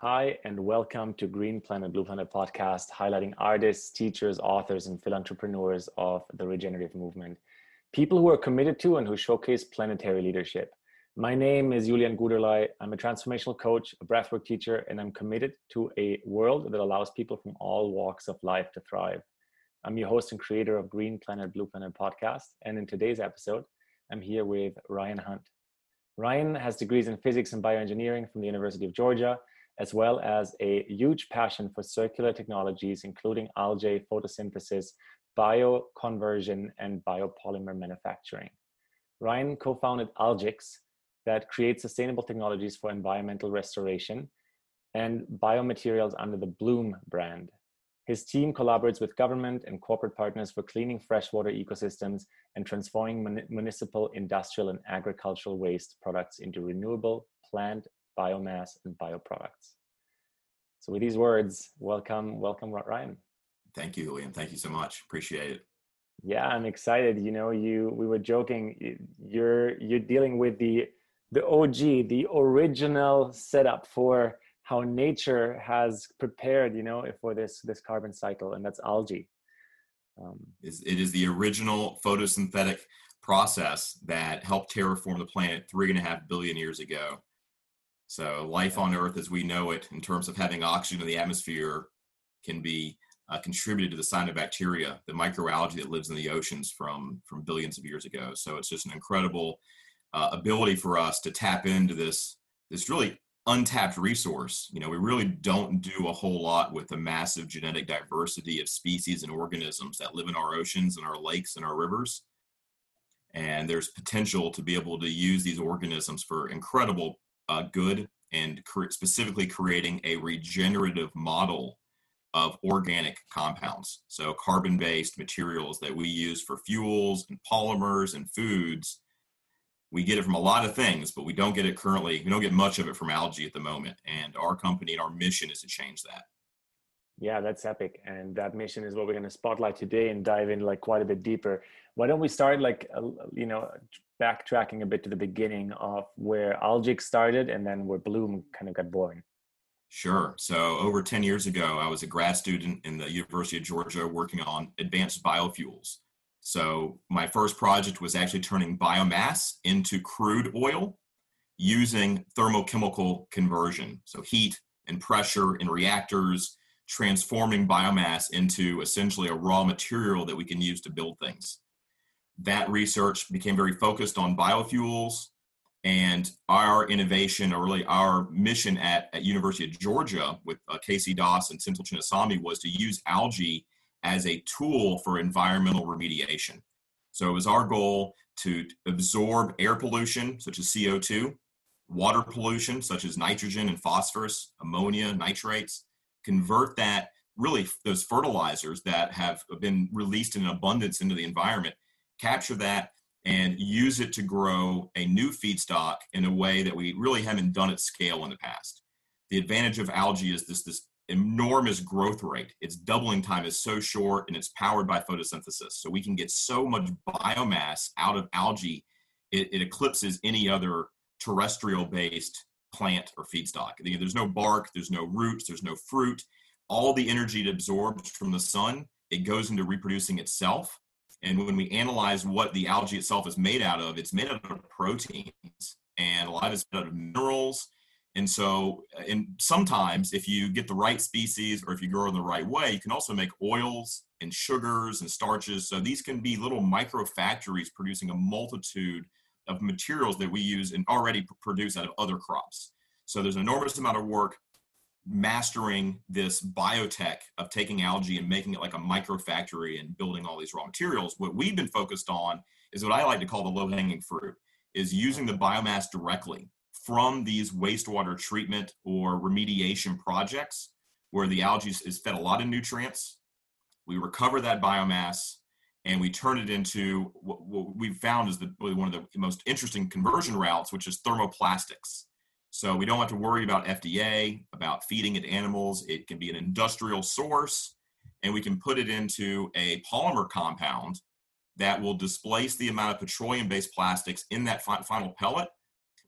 Hi, and welcome to Green Planet Blue Planet podcast, highlighting artists, teachers, authors, and philanthropreneurs of the regenerative movement. People who are committed to and who showcase planetary leadership. My name is Julian Guderlei. I'm a transformational coach, a breathwork teacher, and I'm committed to a world that allows people from all walks of life to thrive. I'm your host and creator of Green Planet Blue Planet podcast. And in today's episode, I'm here with Ryan Hunt. Ryan has degrees in physics and bioengineering from the University of Georgia as well as a huge passion for circular technologies, including algae photosynthesis, bioconversion, and biopolymer manufacturing. Ryan co founded Algix, that creates sustainable technologies for environmental restoration and biomaterials under the Bloom brand. His team collaborates with government and corporate partners for cleaning freshwater ecosystems and transforming mun- municipal, industrial, and agricultural waste products into renewable plant biomass, and bioproducts. So with these words, welcome, welcome, Ryan. Thank you, Liam. Thank you so much. Appreciate it. Yeah, I'm excited. You know, you we were joking. You're you're dealing with the the OG, the original setup for how nature has prepared, you know, for this this carbon cycle, and that's algae. Um, it is the original photosynthetic process that helped terraform the planet three and a half billion years ago. So life on Earth as we know it, in terms of having oxygen in the atmosphere, can be uh, contributed to the cyanobacteria, the microalgae that lives in the oceans from from billions of years ago. So it's just an incredible uh, ability for us to tap into this this really untapped resource. You know, we really don't do a whole lot with the massive genetic diversity of species and organisms that live in our oceans and our lakes and our rivers. And there's potential to be able to use these organisms for incredible uh, good and cre- specifically creating a regenerative model of organic compounds. So, carbon based materials that we use for fuels and polymers and foods. We get it from a lot of things, but we don't get it currently. We don't get much of it from algae at the moment. And our company and our mission is to change that. Yeah, that's epic. And that mission is what we're going to spotlight today and dive in like quite a bit deeper. Why don't we start like, you know, backtracking a bit to the beginning of where Algix started and then where Bloom kind of got born? Sure. So over 10 years ago, I was a grad student in the University of Georgia working on advanced biofuels. So my first project was actually turning biomass into crude oil using thermochemical conversion. So heat and pressure in reactors, transforming biomass into essentially a raw material that we can use to build things that research became very focused on biofuels and our innovation or really our mission at, at university of georgia with uh, K.C. Das and senthil chinnasamy was to use algae as a tool for environmental remediation. So it was our goal to absorb air pollution such as co2 water pollution such as nitrogen and phosphorus ammonia nitrates convert that really those fertilizers that have been released in abundance into the environment capture that and use it to grow a new feedstock in a way that we really haven't done at scale in the past. The advantage of algae is this, this enormous growth rate. Its doubling time is so short and it's powered by photosynthesis. So we can get so much biomass out of algae, it, it eclipses any other terrestrial based plant or feedstock. There's no bark, there's no roots, there's no fruit. All the energy it absorbs from the sun, it goes into reproducing itself and when we analyze what the algae itself is made out of, it's made out of proteins and a lot of it's made out of minerals. And so, uh, and sometimes if you get the right species or if you grow in the right way, you can also make oils and sugars and starches. So these can be little micro factories producing a multitude of materials that we use and already produce out of other crops. So there's an enormous amount of work mastering this biotech of taking algae and making it like a microfactory and building all these raw materials what we've been focused on is what i like to call the low hanging fruit is using the biomass directly from these wastewater treatment or remediation projects where the algae is fed a lot of nutrients. We recover that biomass and we turn it into what, we've found is the, one of the most interesting conversion routes which is thermoplastics so we don't have to worry about FDA, about feeding it to animals. It can be an industrial source, and we can put it into a polymer compound that will displace the amount of petroleum-based plastics in that fi- final pellet,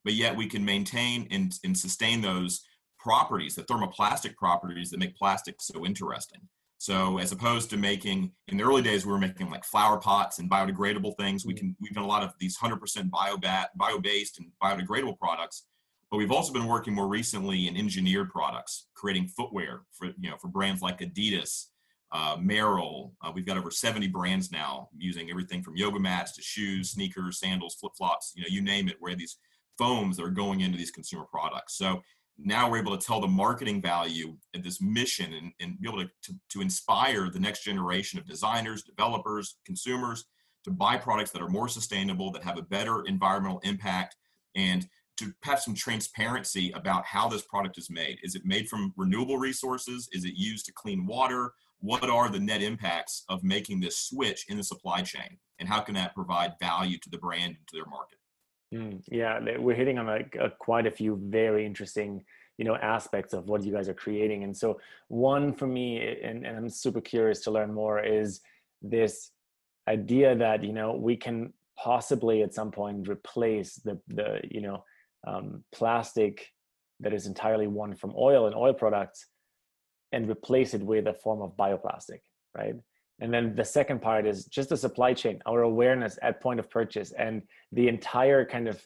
but yet we can maintain and, and sustain those properties, the thermoplastic properties that make plastic so interesting. So as opposed to making in the early days, we were making like flower pots and biodegradable things. We mm-hmm. can we've done a lot of these 100% bio bat bio-based and biodegradable products, but we've also been working more recently in engineered products, creating footwear for you know for brands like Adidas, uh, Merrell. Uh, we've got over 70 brands now using everything from yoga mats to shoes, sneakers, sandals, flip flops. You know, you name it. Where these foams that are going into these consumer products. So now we're able to tell the marketing value of this mission and, and be able to, to, to inspire the next generation of designers, developers, consumers to buy products that are more sustainable, that have a better environmental impact, and to have some transparency about how this product is made. Is it made from renewable resources? Is it used to clean water? What are the net impacts of making this switch in the supply chain? And how can that provide value to the brand and to their market? Mm, yeah, we're hitting on like a, quite a few very interesting, you know, aspects of what you guys are creating. And so, one for me, and, and I'm super curious to learn more, is this idea that you know we can possibly at some point replace the the you know um, plastic that is entirely won from oil and oil products and replace it with a form of bioplastic, right? And then the second part is just the supply chain, our awareness at point of purchase, and the entire kind of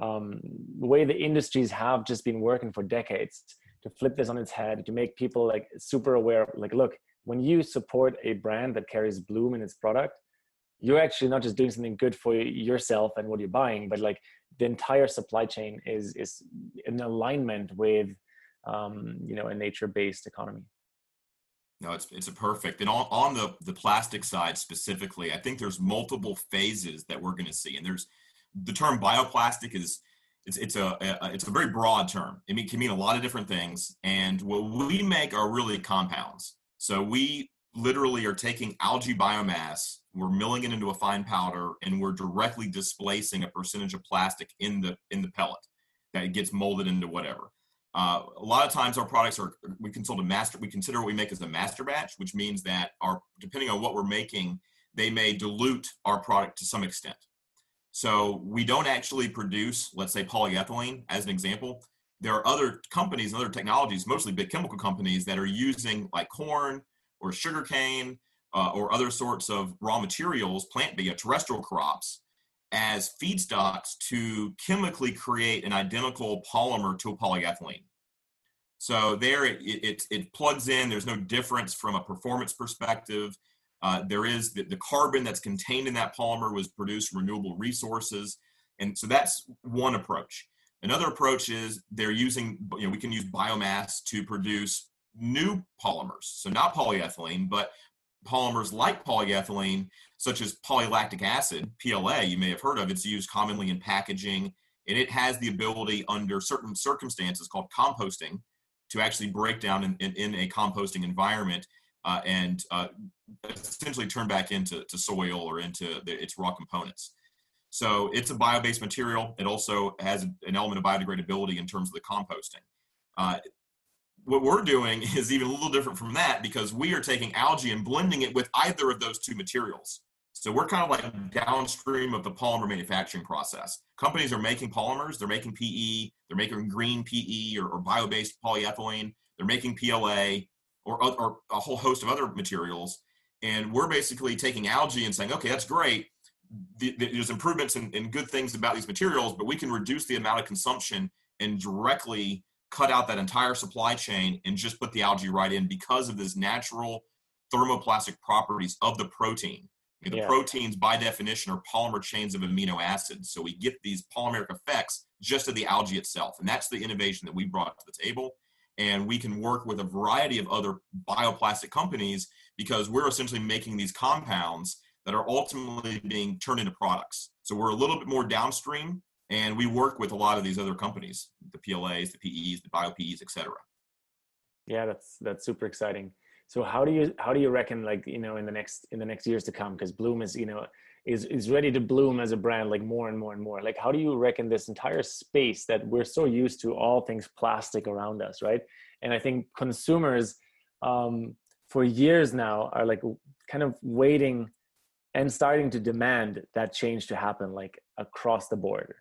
um, way the industries have just been working for decades to flip this on its head, to make people like super aware. Like, look, when you support a brand that carries Bloom in its product, you're actually not just doing something good for yourself and what you're buying, but like the entire supply chain is is in alignment with um, you know a nature-based economy. No, it's it's a perfect. And on, on the the plastic side specifically, I think there's multiple phases that we're going to see. And there's the term bioplastic is it's it's a, a, it's a very broad term. It mean, can mean a lot of different things. And what we make are really compounds. So we literally are taking algae biomass, we're milling it into a fine powder, and we're directly displacing a percentage of plastic in the in the pellet that gets molded into whatever. Uh, a lot of times our products are we consult a master we consider what we make as a master batch which means that our depending on what we're making they may dilute our product to some extent so we don't actually produce let's say polyethylene as an example there are other companies and other technologies mostly big chemical companies that are using like corn or sugarcane uh, or other sorts of raw materials plant based terrestrial crops as feedstocks to chemically create an identical polymer to a polyethylene. So there it, it, it plugs in, there's no difference from a performance perspective. Uh, there is the, the carbon that's contained in that polymer was produced from renewable resources. And so that's one approach. Another approach is they're using, you know, we can use biomass to produce new polymers. So not polyethylene, but polymers like polyethylene, such as polylactic acid, PLA, you may have heard of. It's used commonly in packaging, and it has the ability under certain circumstances called composting to actually break down in, in, in a composting environment uh, and uh, essentially turn back into to soil or into the, its raw components. So it's a bio-based material. It also has an element of biodegradability in terms of the composting. Uh, what we're doing is even a little different from that because we are taking algae and blending it with either of those two materials. So we're kind of like downstream of the polymer manufacturing process. Companies are making polymers, they're making PE, they're making green PE or, or bio-based polyethylene, they're making PLA or, or a whole host of other materials. And we're basically taking algae and saying, okay, that's great. The, the, there's improvements and good things about these materials, but we can reduce the amount of consumption and directly cut out that entire supply chain and just put the algae right in because of this natural thermoplastic properties of the protein. I mean, the yeah. proteins, by definition, are polymer chains of amino acids. So we get these polymeric effects just of the algae itself. And that's the innovation that we brought to the table. And we can work with a variety of other bioplastic companies because we're essentially making these compounds that are ultimately being turned into products. So we're a little bit more downstream and we work with a lot of these other companies, the PLAs, the PEs, the BioPEs, et cetera. Yeah, that's that's super exciting. So how do you how do you reckon like you know in the next in the next years to come because Bloom is you know is is ready to bloom as a brand like more and more and more like how do you reckon this entire space that we're so used to all things plastic around us right and I think consumers um, for years now are like kind of waiting and starting to demand that change to happen like across the board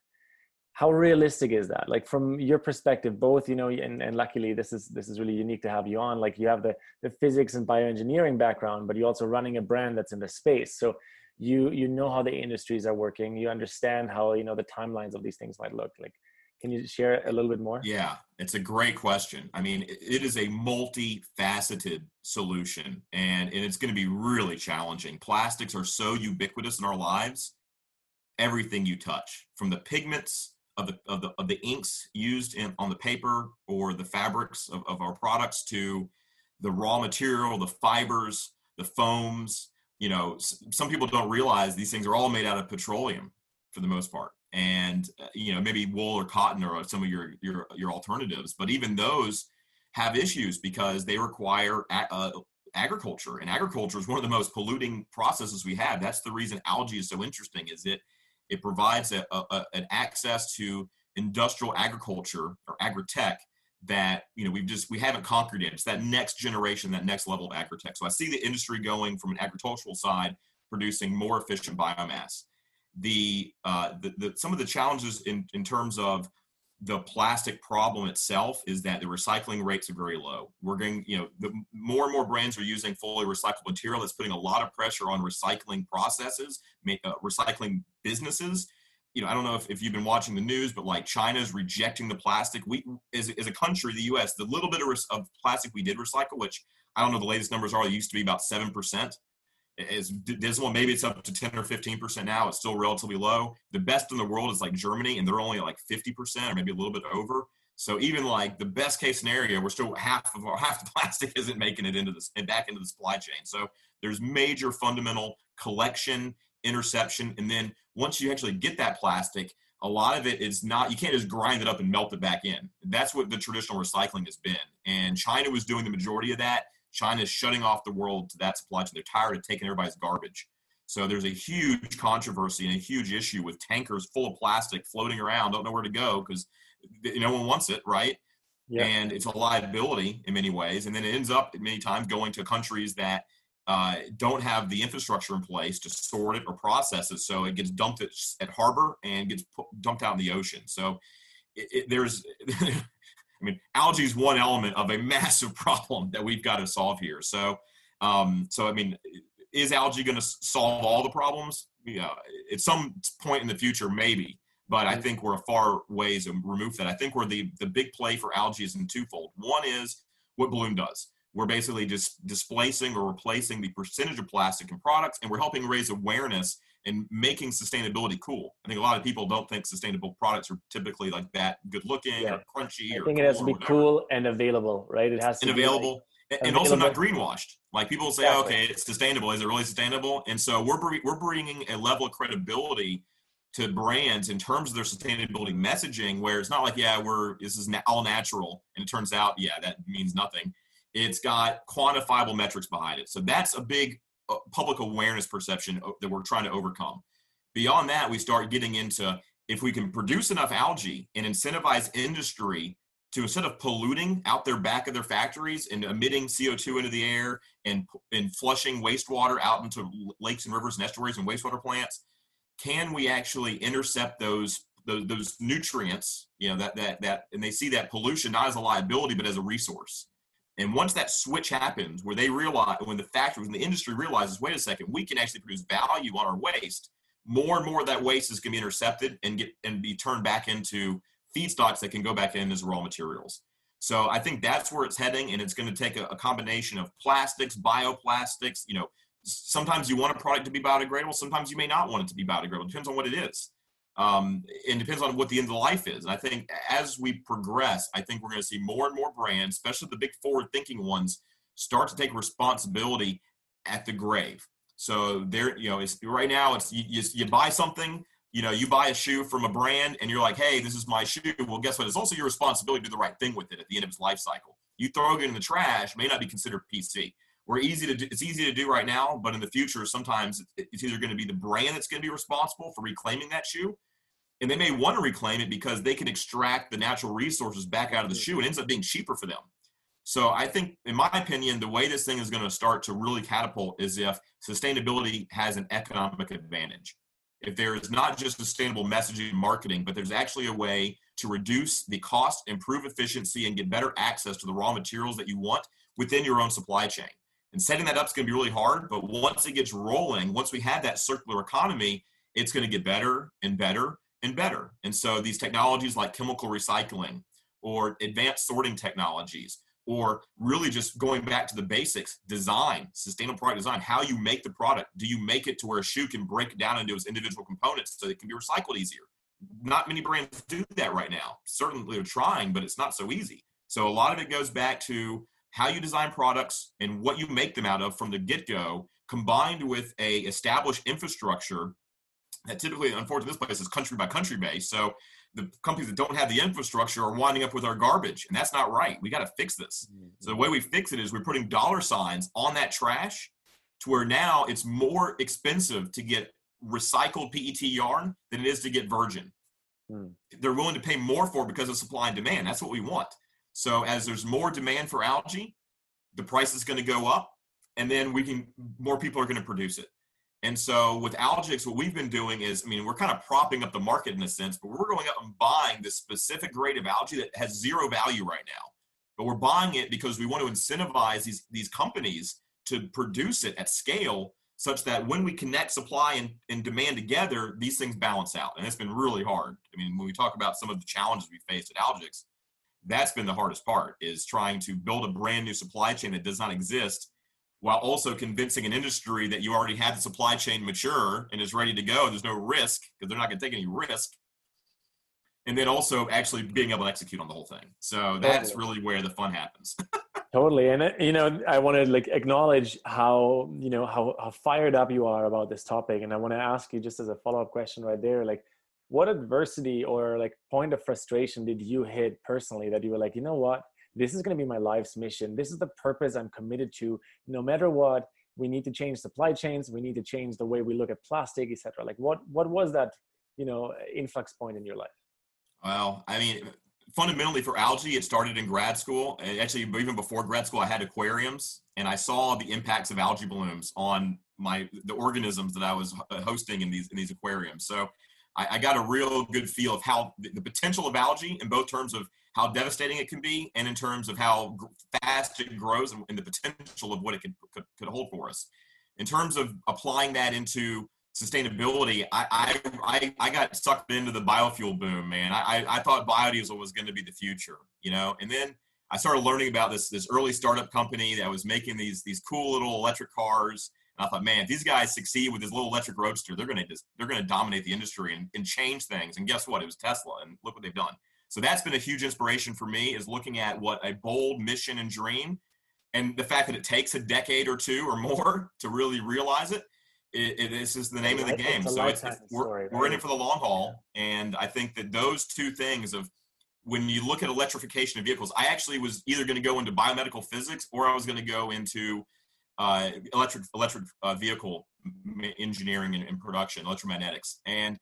how realistic is that? Like from your perspective both you know and, and luckily this is this is really unique to have you on. Like you have the the physics and bioengineering background but you're also running a brand that's in the space. So you you know how the industries are working. You understand how you know the timelines of these things might look. Like can you share a little bit more? Yeah it's a great question. I mean it is a multifaceted solution and, and it's going to be really challenging. Plastics are so ubiquitous in our lives everything you touch from the pigments of the of the of the inks used in on the paper or the fabrics of, of our products to the raw material, the fibers, the foams. You know, some people don't realize these things are all made out of petroleum for the most part, and uh, you know maybe wool or cotton or some of your your your alternatives. But even those have issues because they require uh, agriculture, and agriculture is one of the most polluting processes we have. That's the reason algae is so interesting. Is it it provides a, a, an access to industrial agriculture or agri-tech that you know we've just we haven't conquered yet. It's that next generation, that next level of agri-tech. So I see the industry going from an agricultural side, producing more efficient biomass. The, uh, the, the some of the challenges in in terms of the plastic problem itself is that the recycling rates are very low. We're going, you know, the more and more brands are using fully recycled material. That's putting a lot of pressure on recycling processes, uh, recycling businesses. You know, I don't know if, if you've been watching the news, but like China is rejecting the plastic. We, as, as a country, the U.S., the little bit of, of plastic we did recycle, which I don't know the latest numbers are, it used to be about seven percent is dismal. Maybe it's up to 10 or 15% now. It's still relatively low. The best in the world is like Germany, and they're only like 50% or maybe a little bit over. So even like the best case scenario, we're still half of our half the plastic isn't making it into this and back into the supply chain. So there's major fundamental collection, interception, and then once you actually get that plastic, a lot of it is not you can't just grind it up and melt it back in. That's what the traditional recycling has been. And China was doing the majority of that China's shutting off the world to that supply chain. They're tired of taking everybody's garbage. So there's a huge controversy and a huge issue with tankers full of plastic floating around, don't know where to go because no one wants it, right? Yeah. And it's a liability in many ways. And then it ends up many times going to countries that uh, don't have the infrastructure in place to sort it or process it. So it gets dumped at, at harbor and gets put, dumped out in the ocean. So it, it, there's I mean, algae is one element of a massive problem that we've got to solve here. So, um, so I mean, is algae going to solve all the problems? Yeah, at some point in the future, maybe. But I think we're a far ways removed that. I think where the the big play for algae is in twofold. One is what Bloom does. We're basically just displacing or replacing the percentage of plastic in products, and we're helping raise awareness and making sustainability cool. I think a lot of people don't think sustainable products are typically like that good looking yeah. or crunchy. I think it has to be cool and available, right? It has to and be available. Like, and also not greenwashed. Like people say, exactly. okay, it's sustainable. Is it really sustainable? And so we're we're bringing a level of credibility to brands in terms of their sustainability messaging, where it's not like, yeah, we're this is all natural, and it turns out, yeah, that means nothing. It's got quantifiable metrics behind it. So that's a big public awareness perception that we're trying to overcome. Beyond that, we start getting into if we can produce enough algae and incentivize industry to instead of polluting out their back of their factories and emitting CO2 into the air and, and flushing wastewater out into lakes and rivers and estuaries and wastewater plants, can we actually intercept those those, those nutrients, you know, that that that and they see that pollution not as a liability but as a resource. And once that switch happens, where they realize, when the factories, when the industry realizes, wait a second, we can actually produce value on our waste, more and more of that waste is going to be intercepted and get and be turned back into feedstocks that can go back in as raw materials. So I think that's where it's heading, and it's going to take a, a combination of plastics, bioplastics. You know, sometimes you want a product to be biodegradable, sometimes you may not want it to be biodegradable. It depends on what it is um, and depends on what the end of life is. And I think as we progress, I think we're going to see more and more brands, especially the big forward-thinking ones, start to take responsibility at the grave. So there, you know, it's right now it's you, you, you buy something, you know, you buy a shoe from a brand, and you're like, hey, this is my shoe. Well, guess what? It's also your responsibility to do the right thing with it at the end of its life cycle. You throw it in the trash may not be considered PC. We're easy to do, it's easy to do right now, but in the future, sometimes it's either going to be the brand that's going to be responsible for reclaiming that shoe, and they may want to reclaim it because they can extract the natural resources back out of the shoe. It ends up being cheaper for them. So I think, in my opinion, the way this thing is going to start to really catapult is if sustainability has an economic advantage. if there is not just sustainable messaging and marketing, but there's actually a way to reduce the cost, improve efficiency, and get better access to the raw materials that you want within your own supply chain. And setting that up is going to be really hard, but once it gets rolling, once we have that circular economy, it's going to get better and better and better. And so these technologies like chemical recycling or advanced sorting technologies or really just going back to the basics design sustainable product design how you make the product. Do you make it to where a shoe can break down into its individual components so it can be recycled easier? Not many brands do that right now. Certainly they're trying but it's not so easy. So a lot of it goes back to how you design products and what you make them out of from the get-go combined with a established infrastructure that typically unfortunately this place is country by country based. So the companies that don't have the infrastructure are winding up with our garbage and that's not right. We got to fix this. Mm-hmm. so the way we fix it is we're putting dollar signs on that trash to where now it's more expensive to get recycled pet yarn than it is to get virgin. Mm. they're willing to pay more for it because of supply and demand. That's what we want so as there's more demand for algae the price is going to go up and then we can more people are going to produce it and so with Algix, what we've been doing is, I mean, we're kind of propping up the market in a sense, but we're going out and buying this specific grade of algae that has zero value right now. But we're buying it because we want to incentivize these, these companies to produce it at scale such that when we connect supply and, and demand together, these things balance out. And it's been really hard. I mean, when we talk about some of the challenges we faced at Algix, that's been the hardest part is trying to build a brand new supply chain that does not exist while also convincing an industry that you already have the supply chain mature and is ready to go. There's no risk because they're not going to take any risk. And then also actually being able to execute on the whole thing. So that's totally. really where the fun happens. totally. And, uh, you know, I want to like acknowledge how, you know, how, how fired up you are about this topic. And I want to ask you just as a follow-up question right there, like, what adversity or like point of frustration did you hit personally that you were like, you know what, this is going to be my life's mission. This is the purpose i'm committed to. No matter what we need to change supply chains. We need to change the way we look at plastic etc like what what was that you know influx point in your life? Well i mean fundamentally for algae it started in grad school. Actually even before grad school i had aquariums and i saw the impacts of algae blooms on my the organisms that i was uh, hosting in these in these aquariums. So i, I got a real good feel of how the, potential of algae in both terms of how devastating it can be, and in terms of how fast it grows and, and the potential of what it could, could, could hold for us. In terms of applying that into sustainability, I, I, I, I got sucked into the biofuel boom, man. I, I thought biodiesel was going to be the future, you know, and then I started learning about this this early startup company that was making these these cool little electric cars. And I thought, man, if these guys succeed with this little electric roadster, they're gonna just they're gonna dominate the industry and, and change things. And guess what? It was Tesla, and look what they've done. So that's been a huge inspiration for me is looking at what a bold mission and dream and the fact that it takes a decade or two or more to really realize it. it, it this is the name of the game. So it's, it's, we're, story, we're in it for the long haul. And I think that those two things of when you look at electrification of vehicles, I actually was either going to go into biomedical physics or I was going to go into uh, electric electric uh, vehicle engineering and, and production, electromagnetics. And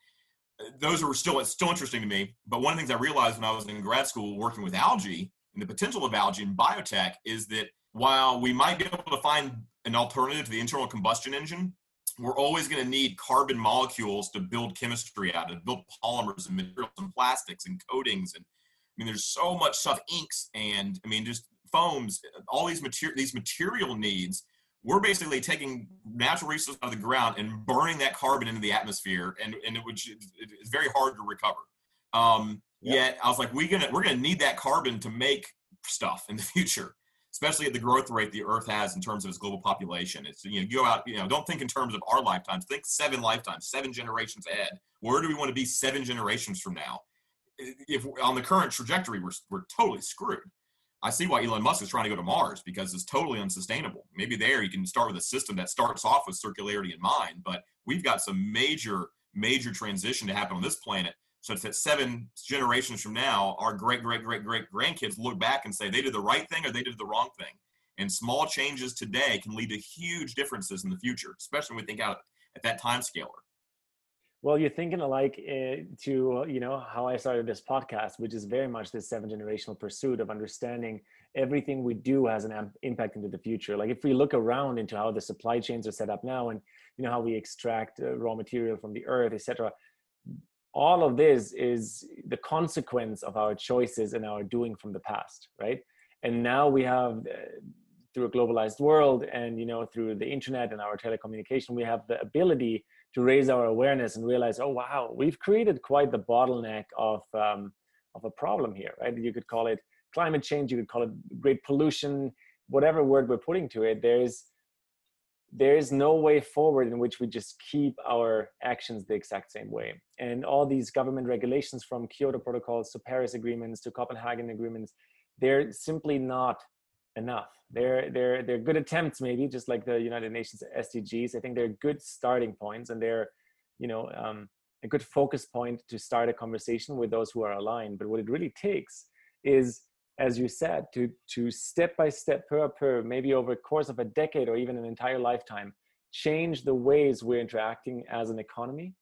those are still it's still interesting to me. But one of the things I realized when I was in grad school working with algae and the potential of algae in biotech is that while we might be able to find an alternative to the internal combustion engine, we're always going to need carbon molecules to build chemistry out of build polymers and materials and plastics and coatings and I mean there's so much stuff inks and I mean just foams all these material these material needs we're basically taking natural resources out of the ground and burning that carbon into the atmosphere, and and it, which is very hard to recover. Um, yep. Yet I was like, we gonna we're gonna need that carbon to make stuff in the future, especially at the growth rate the Earth has in terms of its global population. It's you know go out you know don't think in terms of our lifetimes, think seven lifetimes, seven generations ahead. Where do we want to be seven generations from now? If on the current trajectory, we're we're totally screwed. I see why Elon Musk is trying to go to Mars because it's totally unsustainable. Maybe there you can start with a system that starts off with circularity in mind, but we've got some major, major transition to happen on this planet such that seven generations from now, our great, great, great, great grandkids look back and say they did the right thing or they did the wrong thing. And small changes today can lead to huge differences in the future, especially when we think out at that time scaler. Well, you're thinking alike uh, to you know how I started this podcast, which is very much this seven generational pursuit of understanding everything we do has an impact into the future. Like if we look around into how the supply chains are set up now, and you know how we extract uh, raw material from the earth etc all of this is the consequence of our choices and our doing from the past right and now we have uh, through a globalized world and you know through the internet and our telecommunication we have the ability to raise our awareness and realize oh wow we've created quite the bottleneck of um, of a problem here right you could call it climate change you could call it great pollution whatever word we're putting to it there's there is no way forward in which we just keep our actions the exact same way. And all these government regulations from Kyoto protocols to Paris agreements to Copenhagen agreements, they're simply not enough. They're they're they're good attempts, maybe just like the United Nations SDGs. I think they're good starting points, and they're, you know, um, a good focus point to start a conversation with those who are aligned. But what it really takes is as you said, to to step by step, per per, maybe over a course of a decade or even an entire lifetime, change the ways we're interacting as an economy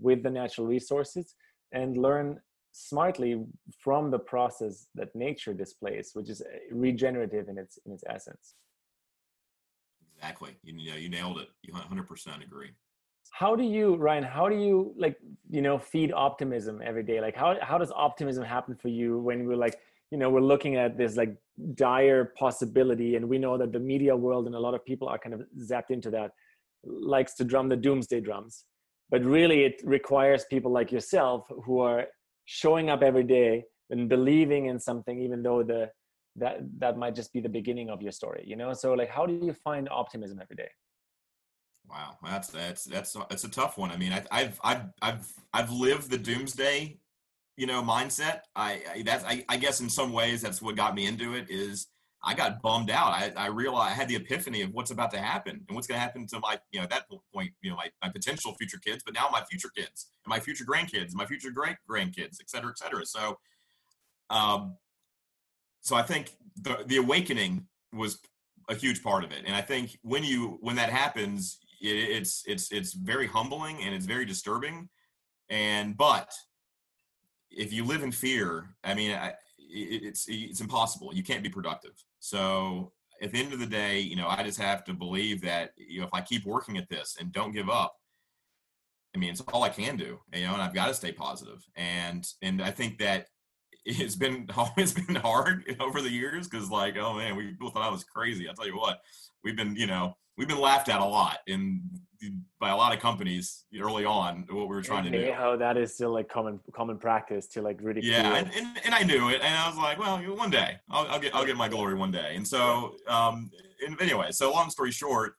with the natural resources and learn smartly from the process that nature displays, which is uh, regenerative in its in its essence. Exactly. You know, you nailed it. You 100% agree. How do you, Ryan? How do you like, you know, feed optimism every day? Like, how how does optimism happen for you when we're like, you know we're looking at this like dire possibility and we know that the media world and a lot of people are kind of zapped into that likes to drum the doomsday drums but really it requires people like yourself who are showing up every day and believing in something even though the that that might just be the beginning of your story you know? So like how do you find optimism every day? Wow that's that's that's that's a tough one. I mean I, i've i've i've i've lived the doomsday you know mindset. I, I that's I, I, guess in some ways that's what got me into it is i got bummed out. I, I realized i had the epiphany of what's about to happen and what's going to happen to my you know at that point you know my, my potential future kids but now my future kids and my future grandkids my future great grandkids et cetera et cetera. So um so i think the the awakening was a huge part of it. And i think when you when that happens it, it's it's it's very humbling and it's very disturbing. And but if you live in fear, I mean, I, it's it's impossible. You can't be productive. So at the end of the day, you know, I just have to believe that you know if I keep working at this and don't give up, I mean, it's all I can do. You know, and I've got to stay positive. And and I think that it's been always been hard over the years because like, oh man, we people thought I was crazy. I'll tell you what, we've been you know we've been laughed at a lot in by a lot of companies early on what we were trying to do. How that is still like common common practice to like ridicule. Yeah, and, and, and, I knew it, and I was like, well, one day I'll, I'll get I'll get my glory one day. And so, um, and anyway, so long story short,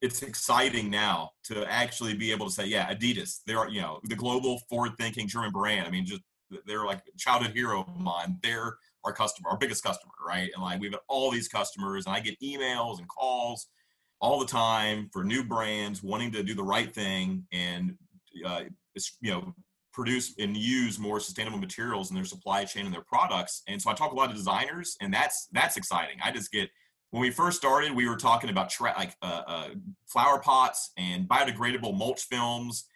it's exciting now to actually be able to say, yeah, Adidas, they're you know the global forward thinking German brand. I mean, just they're like childhood hero of mine. They're our customer, our biggest customer, right? And like we've got all these customers, and I get emails and calls all the time for new brands wanting to do the right thing and uh, you know produce and use more sustainable materials in their supply chain and their products. And so I talk a lot of designers, and that's that's exciting. I just get when we first started, we were talking about tra- like uh, uh, flower pots and biodegradable mulch films,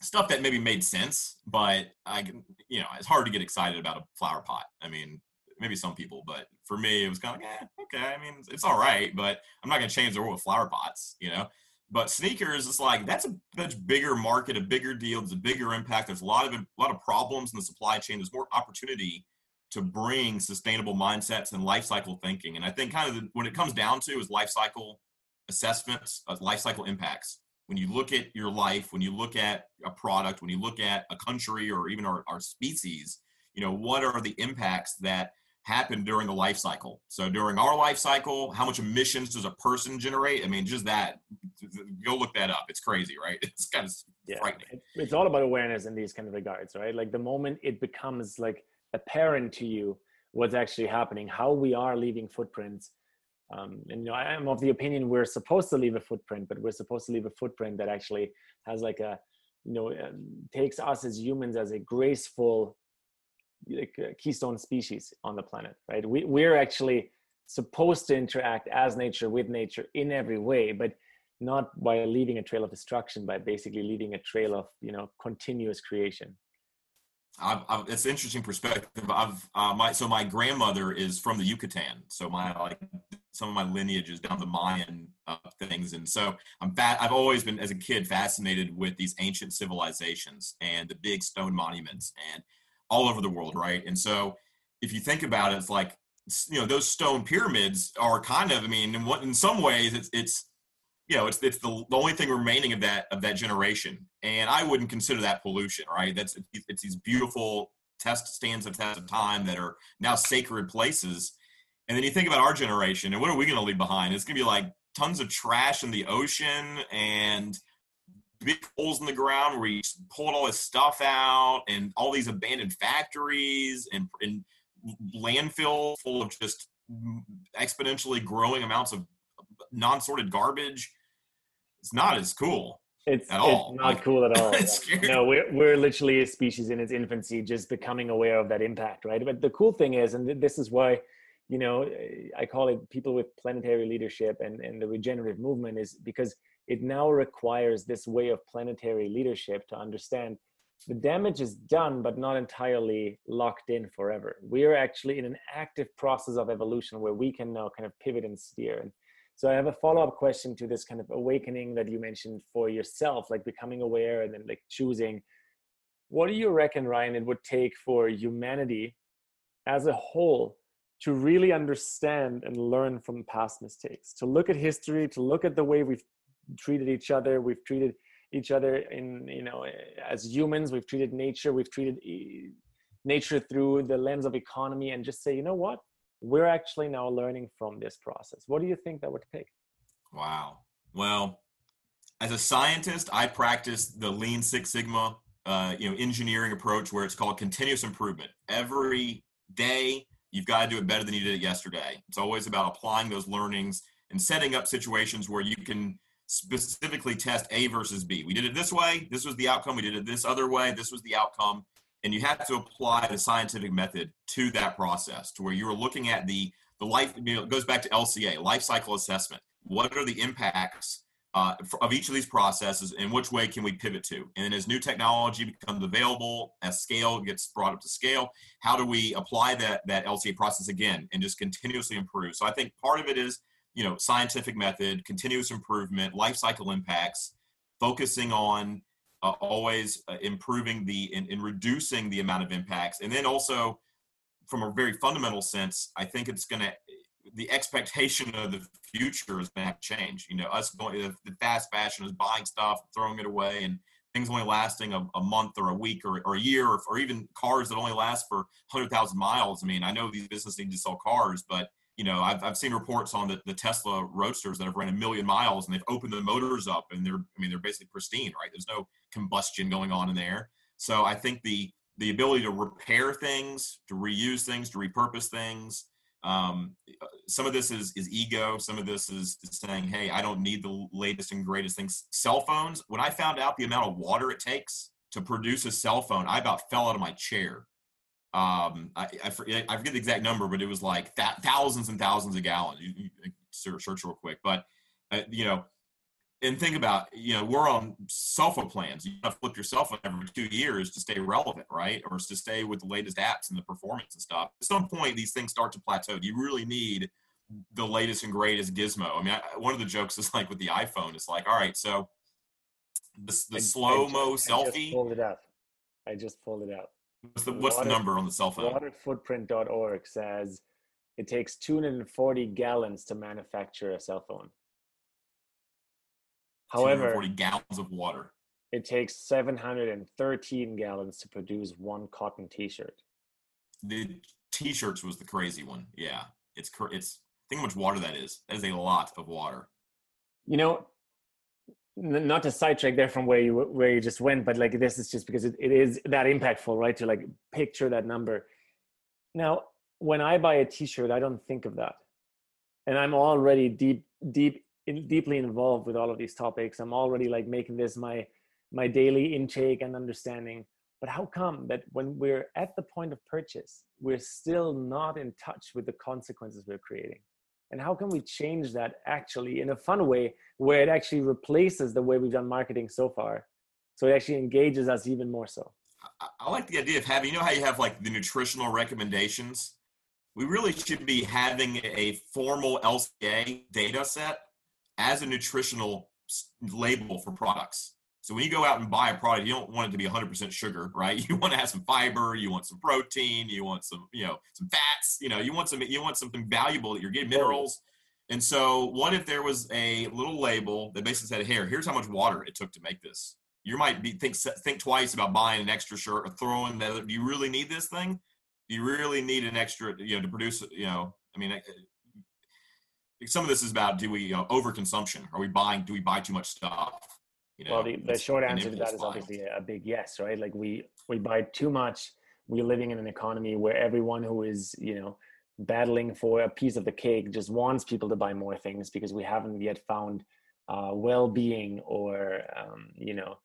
stuff that maybe made sense, but I can, you know, it's hard to get excited about a flower pot. I mean, maybe some people, but for me, it was kind of like, eh, okay. I mean, it's all right, but I'm not going to change the world with flower pots, you know. But sneakers, it's like that's a much bigger market, a bigger deal. There's a bigger impact. There's a lot of a lot of problems in the supply chain. There's more opportunity to bring sustainable mindsets and life cycle thinking. And I think kind of the, when it comes down to is life cycle assessments, uh, life cycle impacts. When you look at your life, when you look at a product, when you look at a country or even our, our species, you know, what are the impacts that happen during the life cycle. So during our life cycle, how much emissions does a person generate? I mean, just that. Go look that up. It's crazy, right? It's kind of yeah. frightening. It's all about awareness in these kind of regards, right? Like the moment it becomes like apparent to you what's actually happening, how we are leaving footprints. Um, and you know, I am of the opinion we're supposed to leave a footprint, but we're supposed to leave a footprint that actually has like a, you know, um, takes us as humans as a graceful like a keystone species on the planet, right? We, we're actually supposed to interact as nature with nature in every way, but not by leaving a trail of destruction, by basically leaving a trail of you know continuous creation. I've, I've, it's an interesting perspective. I've uh, my so my grandmother is from the Yucatan, so my like some of my lineages down the Mayan uh, things, and so I'm fat. I've always been, as a kid, fascinated with these ancient civilizations and the big stone monuments and all over the world, right? And so, if you think about it, it's like you know those stone pyramids are kind of. I mean, in what in some ways, it's it's you know it's it's the, the only thing remaining of that of that generation, and I wouldn't consider that pollution, right? That's it's these beautiful test stands of test of time that are now sacred places and then you think about our generation, and what are we going to leave behind? It's going to be like tons of trash in the ocean and big holes in the ground where we pulled all this stuff out, and all these abandoned factories and, and landfill full of just exponentially growing amounts of non-sorted garbage. It's not as cool. It's, at all. it's not like, cool at all. no, we're, we're literally a species in its infancy, just becoming aware of that impact, right? But the cool thing is, and this is why you know eh, i call it people with planetary leadership and, and the regenerative movement is because it now requires this way of planetary leadership to understand the damage is done but not entirely locked in forever. We are actually in an active process of evolution where we can now kind of pivot and steer. So i have a follow-up question to this kind of awakening that you mentioned for yourself like becoming aware and then like choosing. What do you reckon ryan it would take for humanity as a whole to really understand and learn from past mistakes, to look at history, to look at the way we've treated each other, we've treated each other in, you know, as humans, we've treated nature, we've treated nature through the lens of economy and just say, you know what? We're actually now learning from this process. What do you think that would take? Wow. Well, as a scientist, I practice the Lean Six Sigma, uh, you know, engineering approach where it's called continuous improvement. Every day, You've got to do it better than you did it yesterday. It's always about applying those learnings and setting up situations where you can specifically test A versus B. We did it this way, this was the outcome. We did it this other way, this was the outcome. And you have to apply the scientific method to that process to where you're looking at the the life, you know, it goes back to LCA, life cycle assessment. What are the impacts uh, of each of these processes and which way can we pivot to. And as new technology becomes available as scale gets brought up to scale how do we apply that that lca process again and just continuously improve? So i think part of it is you know scientific method continuous improvement life cycle impacts focusing on uh, always uh, improving the and reducing the amount of impacts. And then also from a very fundamental sense i think it's going to the expectation of the future is going to change. You know, us going the fast fashion is buying stuff, throwing it away, and things only lasting a, a month or a week or, or a year, or, or, even cars that only last for hundred thousand miles. I mean, I know these businesses need to sell cars, but you know, I've, I've seen reports on the, the Tesla Roadsters that have run a million miles and they've opened the motors up and they're, I mean, they're basically pristine, right? There's no combustion going on in there. So I think the the ability to repair things, to reuse things, to repurpose things, um, some of this is is ego. Some of this is, saying hey i don't need the latest and greatest things. Cell phones when i found out the amount of water it takes to produce a cell phone i about fell out of my chair. Um, I, I, forget, I forget the exact number but it was like th- thousands and thousands of gallons. You, you search, search real quick. But uh, you know and think about you know we're on cell phone plans. You have to flip your cell phone every two years to stay relevant right? Or to stay with the latest apps and the performance and stuff. At some point these things start to plateau. You really need the latest and greatest gizmo? I mean I, one of the jokes is like with the iphone it's like all right so the, the slow mo selfie I just pulled it up. I just pulled it up. What's the, what's Water, the number on the cell phone? waterfootprint.org says it takes 240 gallons to manufacture a cell phone However, 40 gallons of water. It takes 713 gallons to produce one cotton T-shirt. The T-shirts was the crazy one. Yeah, it's it's. Think how much water that is. That is a lot of water. You know, not to sidetrack there from where you where you just went, but like this is just because it, it is that impactful, right? To like picture that number. Now, when I buy a T-shirt, I don't think of that, and I'm already deep deep in, deeply involved with all of these topics. I'm already like making this my my daily intake and understanding. But how come that when we're at the point of purchase, we're still not in touch with the consequences we're creating? And how can we change that actually in a fun way where it actually replaces the way we've done marketing so far? So it actually engages us even more so. I, I like the idea of having, you know, how you have like the nutritional recommendations we really should be having a formal LCA data set as a nutritional label for products. So when you go out and buy a product, you don't want it to be 100% sugar, right? You want to have some fiber, you want some protein, you want some, you know, some fats, you know, you want some, you want something valuable that you're getting minerals. And so, what if there was a little label that basically said, "Here, here's how much water it took to make this." You might be think think twice about buying an extra shirt or throwing that. Do you really need this thing? Do you really need an extra, you know, to produce? You know, I mean, some of this is about do we overconsumption? Are we buying? Do we buy too much stuff? You know, well, the, the short answer to that is obviously a big yes, right? Like we we buy too much. We're living in an economy where everyone who is you know battling for a piece of the cake just wants people to buy more things because we haven't yet found uh, well-being or um, you know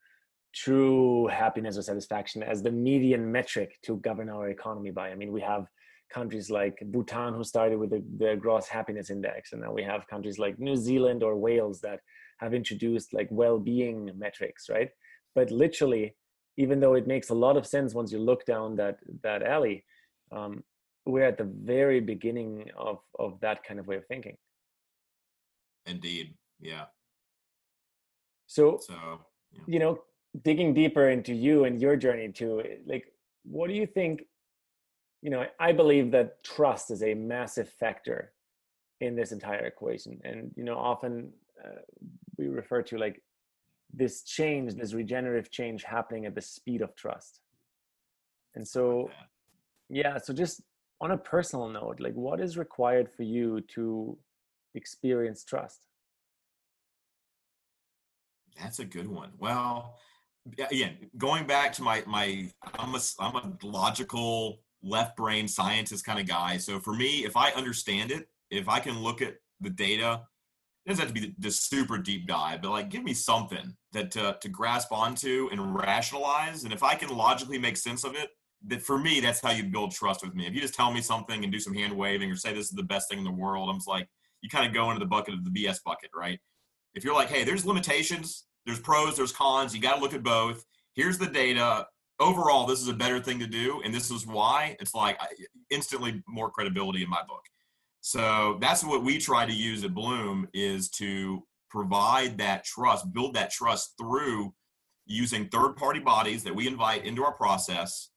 true happiness or satisfaction as the median metric to govern our economy by. I mean, we have countries like Bhutan who started with the, the gross happiness index, and now we have countries like New Zealand or Wales that have introduced like well-being metrics, right? But literally, even though it makes a lot of sense once you look down that that alley, um, we're at the very beginning of of that kind of way of thinking. Indeed, yeah. So, so yeah. you know, digging deeper into you and your journey too, like, what do you think? You know, I believe that trust is a massive factor in this entire equation, and you know, often uh, we refer to like this change, this regenerative change happening at the speed of trust. And so, yeah, so just on a personal note, like what is required for you to experience trust? That's a good one. Well, again, going back to my my, I'm a I'm a logical left brain scientist kind of guy. So for me, if I understand it, if I can look at the data it doesn't have to be the, super deep dive, but like give me something that to, to grasp onto and rationalize. And if I can logically make sense of it, that for me, that's how you build trust with me. If you just tell me something and do some hand waving or say this is the best thing in the world, I'm just like, you kind of go into the bucket of the BS bucket, right? If you're like, hey, there's limitations, there's pros, there's cons, you got to look at both. Here's the data. Overall, this is a better thing to do, and this is why. It's like instantly more credibility in my book. So that's what we try to use at Bloom is to provide that trust, build that trust through using third party bodies that we invite into our process,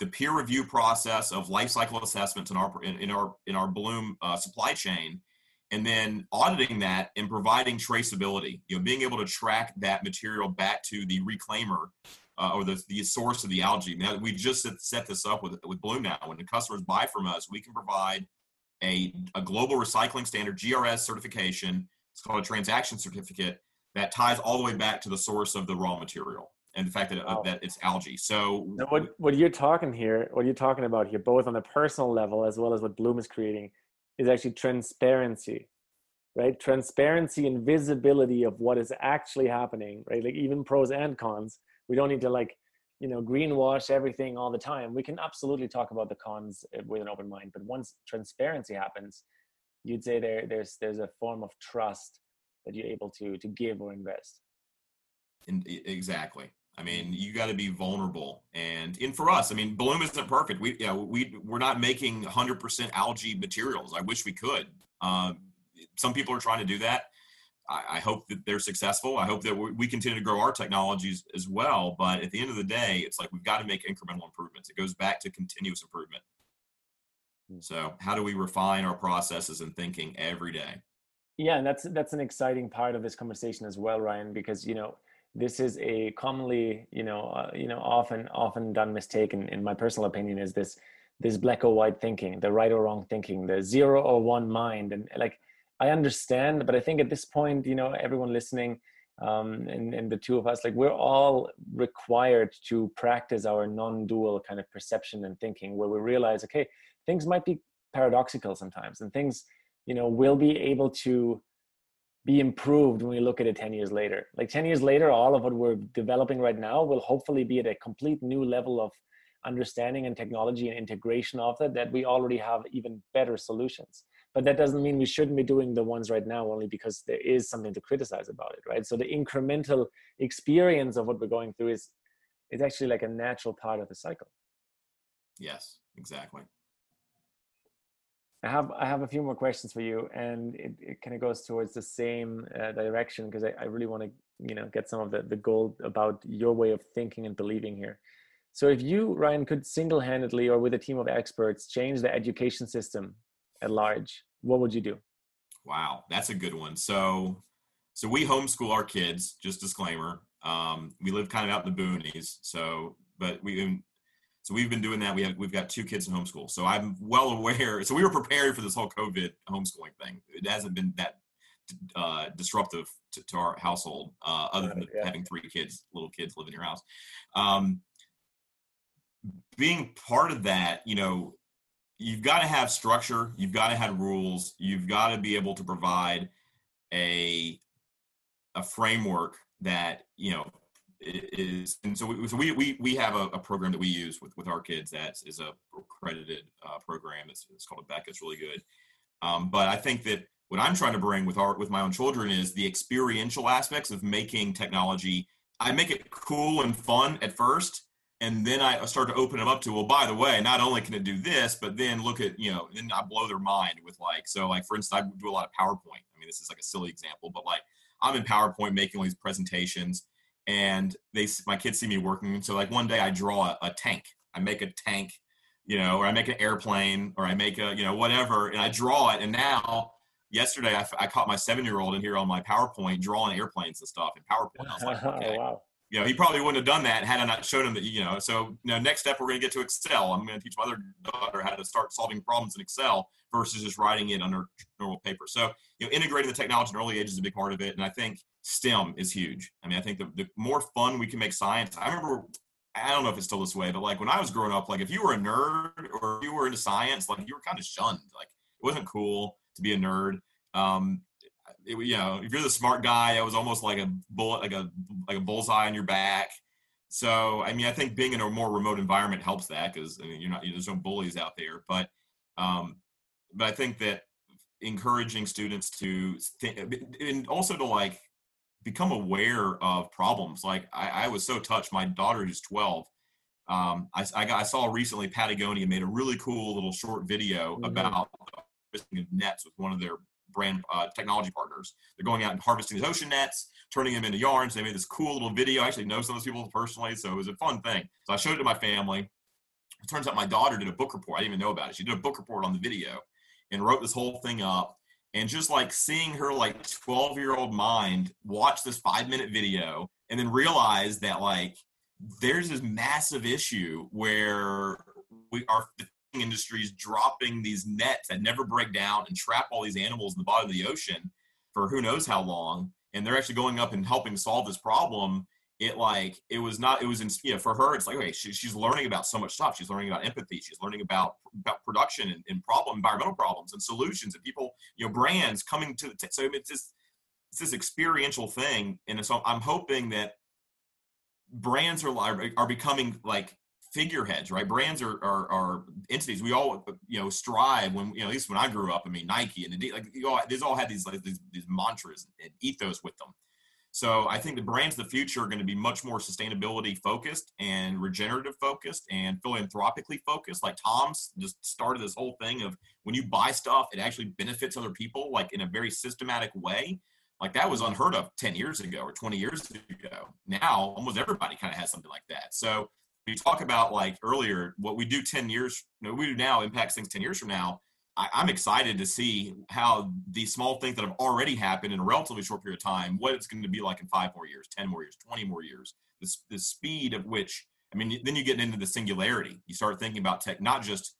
the peer review process of life cycle assessments in our in, in our in our Bloom uh, supply chain, and then auditing that and providing traceability. You know, being able to track that material back to the reclaimer uh, or the, the source of the algae. Now we just set, this up with with Bloom now. When the customers buy from us, we can provide a, a global recycling standard GRS certification. It's called a transaction certificate that ties all the way back to the source of the raw material and the fact that, wow. uh, that it's algae. So now what, what you're talking here, what you're talking about here, both on the personal level as well as what Bloom is creating, is actually transparency, right? Transparency and visibility of what is actually happening, right? Like even pros and cons. We don't need to like you know greenwash everything all the time. We can absolutely talk about the cons eh, with an open mind but once transparency happens you'd say there there's there's a form of trust that you're able to to give or invest. In, exactly. I mean you got to be vulnerable and and for us i mean bloom isn't perfect. We yeah we we're not making 100% algae materials. I wish we could. Um, some people are trying to do that I, hope that they're successful. I hope that we continue to grow our technologies as well. But at the end of the day, it's like we've got to make incremental improvements. It goes back to continuous improvement. Hmm. So, how do we refine our processes and thinking every day? Yeah, and that's that's an exciting part of this conversation as well, Ryan, because you know this is a commonly you know uh, you know often often done mistake, in, in my personal opinion, is this this black or white thinking, the right or wrong thinking, the zero or one mind, and like I understand, but I think at this point, you know, everyone listening, um, and, and the two of us, like we're all required to practice our non-dual kind of perception and thinking, where we realize, okay, things might be paradoxical sometimes, and things, you know, will be able to be improved when we look at it 10 years later. Like 10 years later, all of what we're developing right now will hopefully be at a complete new level of understanding and technology and integration of that that we already have even better solutions but that doesn't mean we shouldn't be doing the ones right now only because there is something to criticize about it right? So the incremental experience of what we're going through is is actually like a natural part of the cycle. Yes exactly. I have I have a few more questions for you, and it, it kind of goes towards the same uh, direction because I, I really want to you know get some of the the gold about your way of thinking and believing here. So if you Ryan could single-handedly or with a team of experts change the education system at large, what would you do? Wow, that's a good one. So so we homeschool our kids. Just disclaimer. Um, we live kind of out in the boonies. So but we so we've been doing that. We have we've got two kids in homeschool, so I'm well aware. So we were prepared for this whole COVID homeschooling thing. It hasn't been that uh, disruptive to, to, our household, uh, other than yeah. having three kids, little kids live in your house. Um, being part of that, you know, you've got to have structure. You've got to have rules. You've got to be able to provide a a framework that you know is and so we so we we, we have a, a, program that we use with with our kids that is a accredited uh, program. It's, it's called Beck. It's really good. Um, but I think that what I'm trying to bring with our with my own children is the experiential aspects of making technology. I make it cool and fun at first, and then I start to open them up to well, by the way, not only can it do this, but then look at you know, then I blow their mind with like so like for instance, I do a lot of PowerPoint. I mean, this is like a silly example, but like I'm in PowerPoint making all these presentations and they my kids see me working so like one day i draw a, a, tank i make a tank you know or i make an airplane or i make a you know whatever and i draw it and now yesterday i, I caught my seven year old in here on my powerpoint drawing airplanes and stuff in powerpoint i was like okay wow. You know he probably wouldn't have done that had i not shown him that you know so you know next step we're going to get to excel i'm going to teach my other daughter how to start solving problems in excel versus just writing it under normal paper so you know integrating the technology in early age is a big part of it and i think STEM is huge. I mean, I think the, the more fun we can make science. I remember, I don't know if it's still this way, but like when I was growing up, like if you were a nerd or you were into science, like you were kind of shunned. Like it wasn't cool to be a nerd. Um, it, you know, if you're the smart guy, it was almost like a bullet, like a like a bullseye on your back. So, I mean, I think being in a more remote environment helps that because I mean, you're not there's no bullies out there. But, um, but I think that encouraging students to think, and also to like become aware of problems. Like I, I was so touched. My daughter, who's 12, um, I, I, got, I, saw recently Patagonia made a really cool little short video mm-hmm. about nets with one of their brand uh, technology partners. They're going out and harvesting these ocean nets, turning them into yarns. They made this cool little video. I actually know some of those people personally, so it was a fun thing. So I showed it to my family. It turns out my daughter did a book report. I didn't even know about it. She did a book report on the video and wrote this whole thing up and just like seeing her like 12 year old mind watch this five minute video and then realize that like there's this massive issue where we our industry is dropping these nets that never break down and trap all these animals in the bottom of the ocean for who knows how long and they're actually going up and helping solve this problem. It like it was not it was in you know for her it's like okay she, she's learning about so much stuff. She's learning about empathy. She's learning about about production and, and problem environmental problems and solutions and people you know brands coming to the t- so it's just it's this experiential thing. And so i'm hoping that brands are are becoming like figureheads right brands are, are are entities we all you know strive when you know at least when i grew up i mean nike and like you all these all had these like these, these mantras and ethos with them so I think the brands of the future are going to be much more sustainability focused and regenerative focused and philanthropically focused. Like Tom's just started this whole thing of when you buy stuff, it actually benefits other people, like in a very systematic way. Like that was unheard of 10 years ago or 20 years ago. Now almost everybody kind of has something like that. So we talk about like earlier, what we do 10 years, you know, we do now impacts things 10 years from now. I, am excited to see how these small things that have already happened in a relatively short period of time, what it's going to be like in five more years, 10 more years, 20 more years. This the speed of which, I mean, then you get into the singularity. You start thinking about tech, not just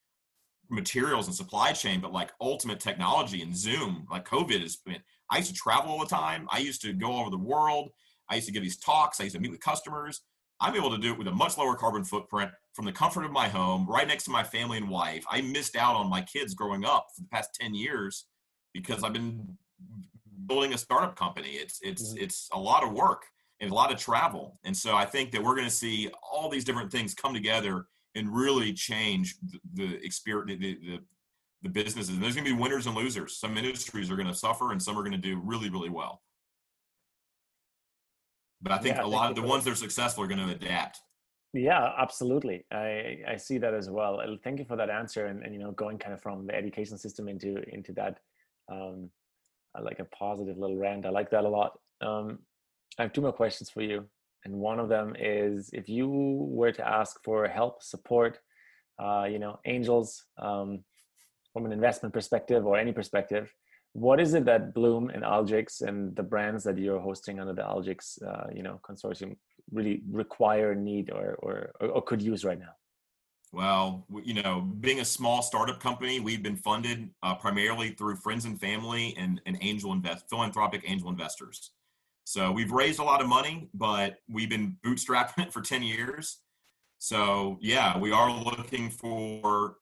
materials and supply chain, but like ultimate technology and Zoom. Like COVID has been, I used to travel all the time. I used to go all over the world. I used to give these talks. I used to meet with customers. I'm able to do it with a much lower carbon footprint from the comfort of my home, right next to my family and wife. I missed out on my kids growing up for the past 10 years because I've been building a startup company. It's it's mm-hmm. it's a lot of work and a lot of travel. And so I think that we're going to see all these different things come together and really change the, the experience the, the, the businesses. And there's going to be winners and losers. Some industries are going to suffer and some are going to do really really well. But I think yeah, a lot of the ones that are successful are going to adapt. Yeah, absolutely. I, I see that as well. Thank you for that answer. And, and you know, going kind of from the education system into into that, um, like a positive little rant. I like that a lot. Um, I have two more questions for you, and one of them is if you were to ask for help, support, uh, you know, angels um, from an investment perspective or any perspective, what is it that Bloom and Algix and the brands that you're hosting under the Algix, uh, you know, consortium really require, need, or, or or could use right now? Well, you know, being a small startup company, we've been funded uh, primarily through friends and family and, and angel invest, philanthropic angel investors. So we've raised a lot of money, but we've been bootstrapping it for 10 years. So yeah, we are looking for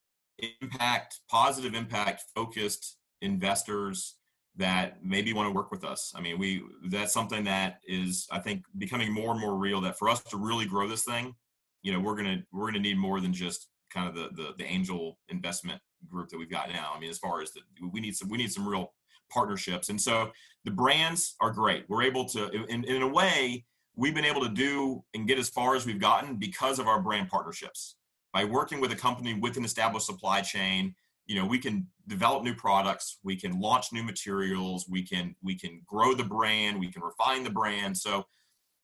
impact, positive impact focused investors that maybe want to work with us. I mean, we that's something that is I think becoming more and more real that for us to really grow this thing, you know, we're to we're to need more than just kind of the, the the angel investment group that we've got now. I mean, as far as the we need some we need some real partnerships. And so the brands are great. We're able to in, in a way we've been able to do and get as far as we've gotten because of our brand partnerships. By working with a company with an established supply chain you know we can develop new products we can launch new materials we can we can grow the brand we can refine the brand. So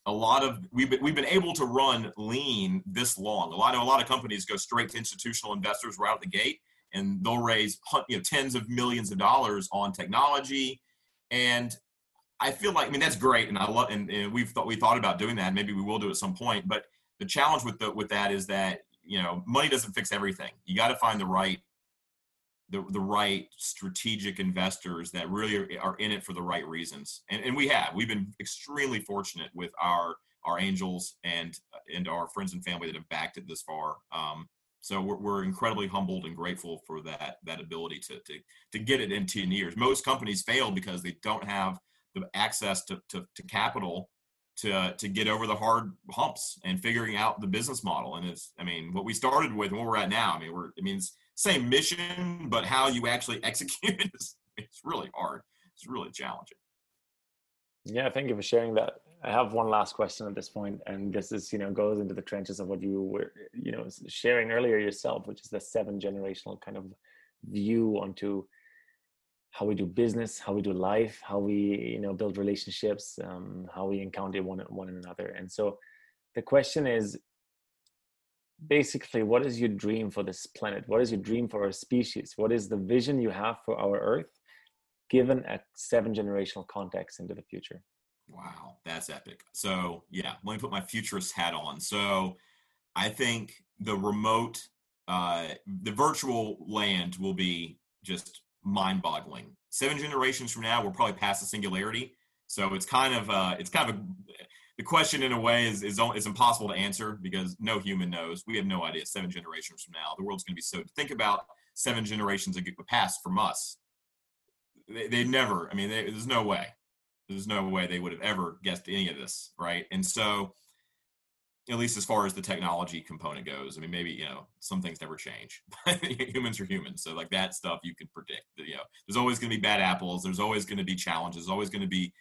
a lot of we've been, we've been able to run lean this long. A lot of a lot of companies go straight to institutional investors right out the gate and they'll raise you know tens of millions of dollars on technology. And i feel like i mean that's great and i love and, and we've thought we thought about doing that. Maybe we will do at some point. But the challenge with the with that is that you know money doesn't fix everything. You got to find the right the, the right strategic investors that really are, are in it for the right reasons. And, and we have, we've been extremely fortunate with our, our angels and, and our friends and family that have backed it this far. Um, so we're, we're incredibly humbled and grateful for that, that ability to, to, to get it in 10 years. Most companies fail because they don't have the access to, to, to capital to to get over the hard humps and figuring out the business model. And it's, I mean, what we started with and where we're at now. I mean, we're, it means same mission, but how you actually execute it is it's really hard. It's really challenging. Yeah, thank you for sharing that. I have one last question at this point, and this is you know goes into the trenches of what you were you know sharing earlier yourself, which is the seven generational kind of view onto how we do business, how we do life, how we you know build relationships, um, how we encounter one one another. And so, the question is, basically what is your dream for this planet? What is your dream for our species? What is the vision you have for our earth given a seven generational context into the future? Wow that's epic. So yeah let me put my futurist hat on. So i think the remote uh, the virtual land will be just mind-boggling. Seven generations from now we're probably past the singularity. So it's kind of uh, it's kind of a the question in a way is, is is impossible to answer because no human knows. We have no idea. Seven generations from now, the world's going to be so. Think about seven generations ago, past from us. They, they never. I mean, they, there's no way. There's no way they would have ever guessed any of this, right? And so, at least as far as the technology component goes, I mean, maybe you know some things never change. humans are humans, so like that stuff you can predict. You know, there's always going to be bad apples. There's always going to be challenges. There's always going to be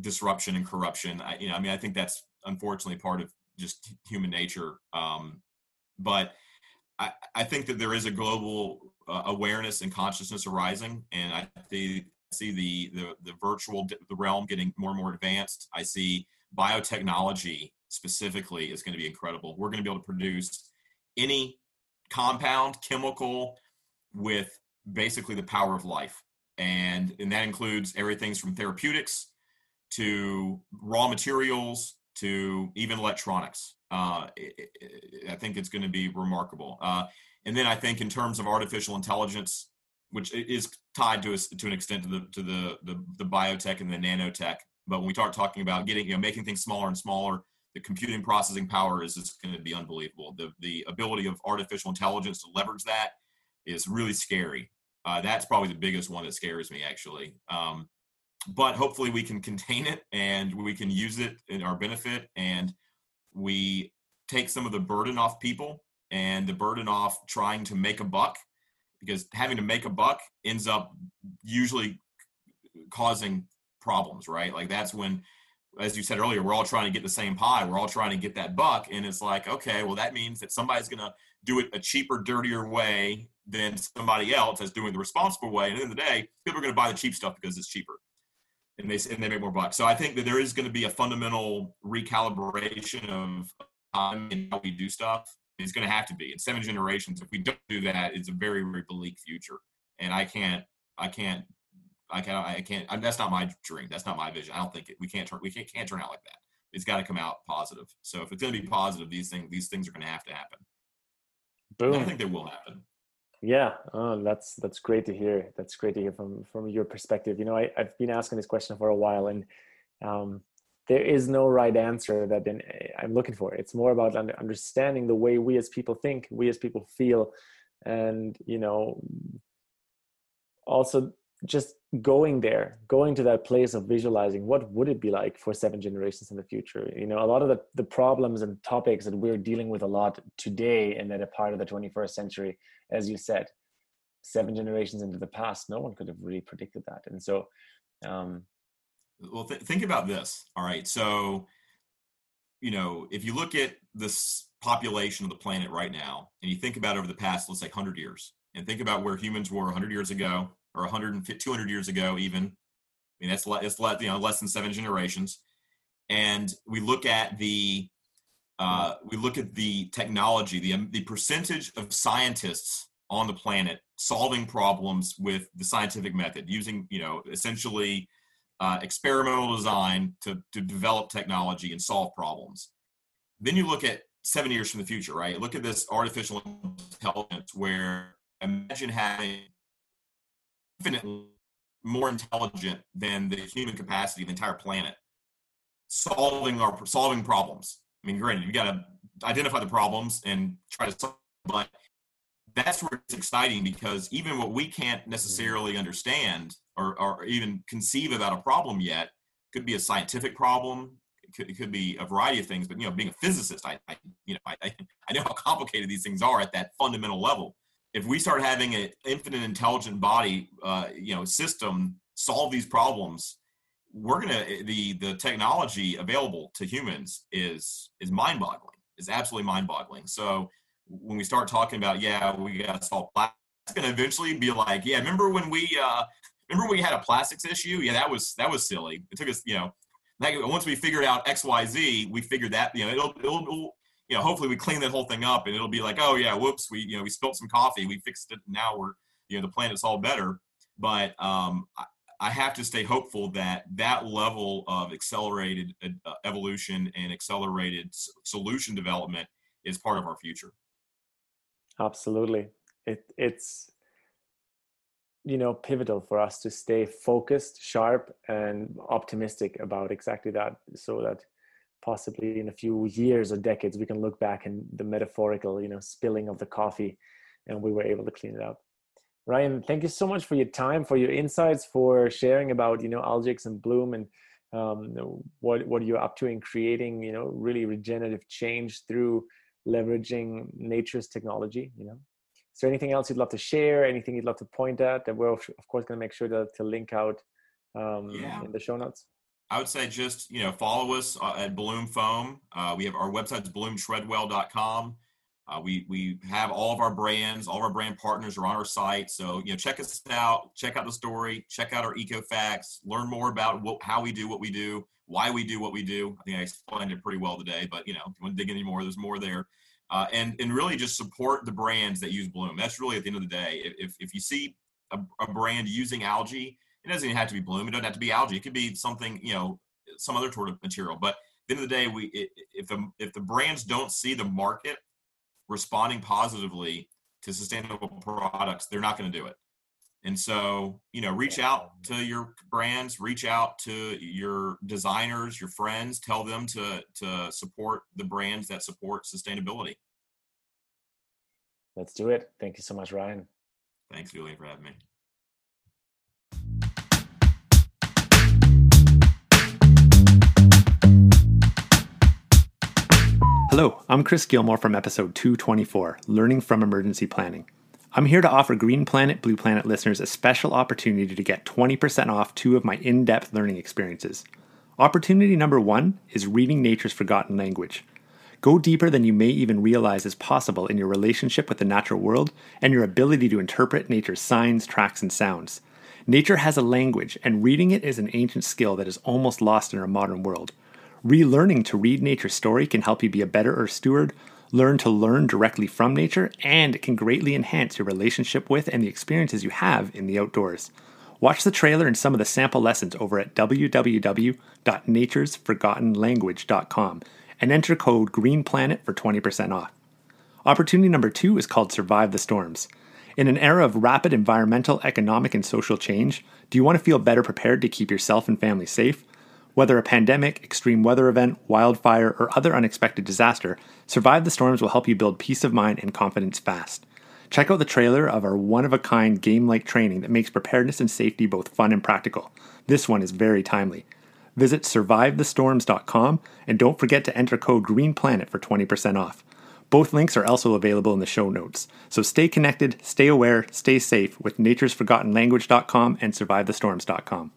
disruption and corruption. I, you know, I mean, I think that's unfortunately part of just human nature. Um, but I, I think that there is a global uh, awareness and consciousness arising, and I see, see the, the the virtual the realm getting more and more advanced. I see biotechnology specifically is going to be incredible. We're going to be able to produce any compound chemical with basically the power of life and and that includes everything from therapeutics to raw materials to even electronics. Uh, I think it's going to be remarkable. Uh, and then I think in terms of artificial intelligence, which is tied to a, to an extent to the to the, the, the biotech and the nanotech. But when we start talking about getting you know making things smaller and smaller, the computing processing power is just going to be unbelievable. The the ability of artificial intelligence to leverage that is really scary. Uh, that's probably the biggest one that scares me actually. Um, but hopefully we can contain it and we can use it in our benefit and we take some of the burden off people and the burden off trying to make a buck because having to make a buck ends up usually causing problems right like that's when as you said earlier, we're all trying to get the same pie. We're all trying to get that buck. And it's like, okay, well, that means that somebody's going to do it a cheaper, dirtier way than somebody else that's doing the responsible way. And at the end of the day, people are going to buy the cheap stuff because it's cheaper. And they, and they make more bucks. So I think that there is going to be a fundamental recalibration of time and how we do stuff. It's going to have to be in seven generations. If we don't do that, it's a very, very bleak future. And I can't, I can't I can't. I can't. I, that's not my dream. That's not my vision. I don't think it, we can't turn. We can't, can't turn out like that. It's got to come out positive. So if it's going to be positive, these things these things are going to have to happen. Boom. And I think they will happen. Yeah, oh, that's that's great to hear. That's great to hear from from your perspective. You know, I, I've been asking this question for a while, and um, there is no right answer that I'm looking for. It's more about understanding the way we as people think, we as people feel, and you know, also just going there going to that place of visualizing what would it be like for seven generations in the future? You know a lot of the, the problems and topics that we're dealing with a lot today and that are part of the 21st century as you said seven generations into the past no one could have really predicted that. And so um well th- think about this. All right. So you know if you look at this population of the planet right now and you think about over the past let's say 100 years and think about where humans were 100 years ago or 150, 200 years ago, even. I mean, that's it's less, you know less than seven generations, and we look at the uh, we look at the technology, the um, the percentage of scientists on the planet solving problems with the scientific method, using you know essentially uh, experimental design to to develop technology and solve problems. Then you look at seven years from the future, right? Look at this artificial intelligence where imagine having infinitely more intelligent than the human capacity of the entire planet. Solving our solving problems. I mean granted you got to identify the problems and try to solve but that's where it's exciting because even what we can't necessarily understand or, or even conceive about a problem yet could be a scientific problem it could, it could be a variety of things but you know being a physicist i, I you know I, I know how complicated these things are at that fundamental level if we start having an infinite intelligent body, uh, you know, system solve these problems, we're gonna the the technology available to humans is is mind boggling. Is absolutely mind boggling. So when we start talking about yeah, we got to solve plastic, it's gonna eventually be like yeah, remember when we uh, remember we had a plastics issue? Yeah, that was that was silly. It took us you know. Like once we figured out X, Y, Z, we figured that you know it'll, it'll, it'll you know, hopefully we clean that whole thing up and it'll be like, oh yeah, whoops, we you know we spilled some coffee, we fixed it, now we're you know the planet's all better. But um, I, have to stay hopeful that that level of accelerated uh, evolution and accelerated solution development is part of our future. Absolutely, it it's you know pivotal for us to stay focused, sharp, and optimistic about exactly that, so that possibly in a few years or decades we can look back and the metaphorical you know spilling of the coffee and we were able to clean it up. Ryan thank you so much for your time for your insights for sharing about you know algix and bloom and um, what what you're up to in creating you know really regenerative change through leveraging nature's technology you know. Is there anything else you'd love to share? Anything you'd love to point at that we're of course going to make sure to, to link out um, yeah. in the show notes I would say just you know follow us uh, at Bloom Foam. Uh, we have our website is bloomtreadwell.com. Uh, we we have all of our brands, all of our brand partners are on our site. So you know check us out, check out the story, check out our eco facts, learn more about what, how we do what we do, why we do what we do. I think I explained it pretty well today, but you know if you want to dig any more, there's more there. Uh, and and really just support the brands that use Bloom. That's really at the end of the day. If if you see a, a brand using algae it doesn't even have to be bloom. It doesn't have to be algae. It could be something, you know, some other sort of material. But at the end of the day, we if the if the brands don't see the market responding positively to sustainable products, they're not going to do it. And so, you know, reach out to your brands, reach out to your designers, your friends, tell them to to support the brands that support sustainability. Let's do it. Thank you so much, Ryan. Thanks, Julian, for having me. Hello, I'm Chris Gilmore from episode 224 Learning from Emergency Planning. I'm here to offer Green Planet Blue Planet listeners a special opportunity to get 20% off two of my in depth learning experiences. Opportunity number one is reading nature's forgotten language. Go deeper than you may even realize is possible in your relationship with the natural world and your ability to interpret nature's signs, tracks, and sounds. Nature has a language, and reading it is an ancient skill that is almost lost in our modern world. Relearning to read nature's story can help you be a better earth steward, learn to learn directly from nature, and it can greatly enhance your relationship with and the experiences you have in the outdoors. Watch the trailer and some of the sample lessons over at www.naturesforgottenlanguage.com and enter code GREENPLANET for 20% off. Opportunity number two is called Survive the Storms. In an era of rapid environmental, economic, and social change, do you want to feel better prepared to keep yourself and family safe? Whether a pandemic, extreme weather event, wildfire, or other unexpected disaster, Survive the Storms will help you build peace of mind and confidence fast. Check out the trailer of our one of a kind game like training that makes preparedness and safety both fun and practical. This one is very timely. Visit survivethestorms.com and don't forget to enter code GREENPLANET for 20% off. Both links are also available in the show notes. So stay connected, stay aware, stay safe with naturesforgottenlanguage.com and survivethestorms.com.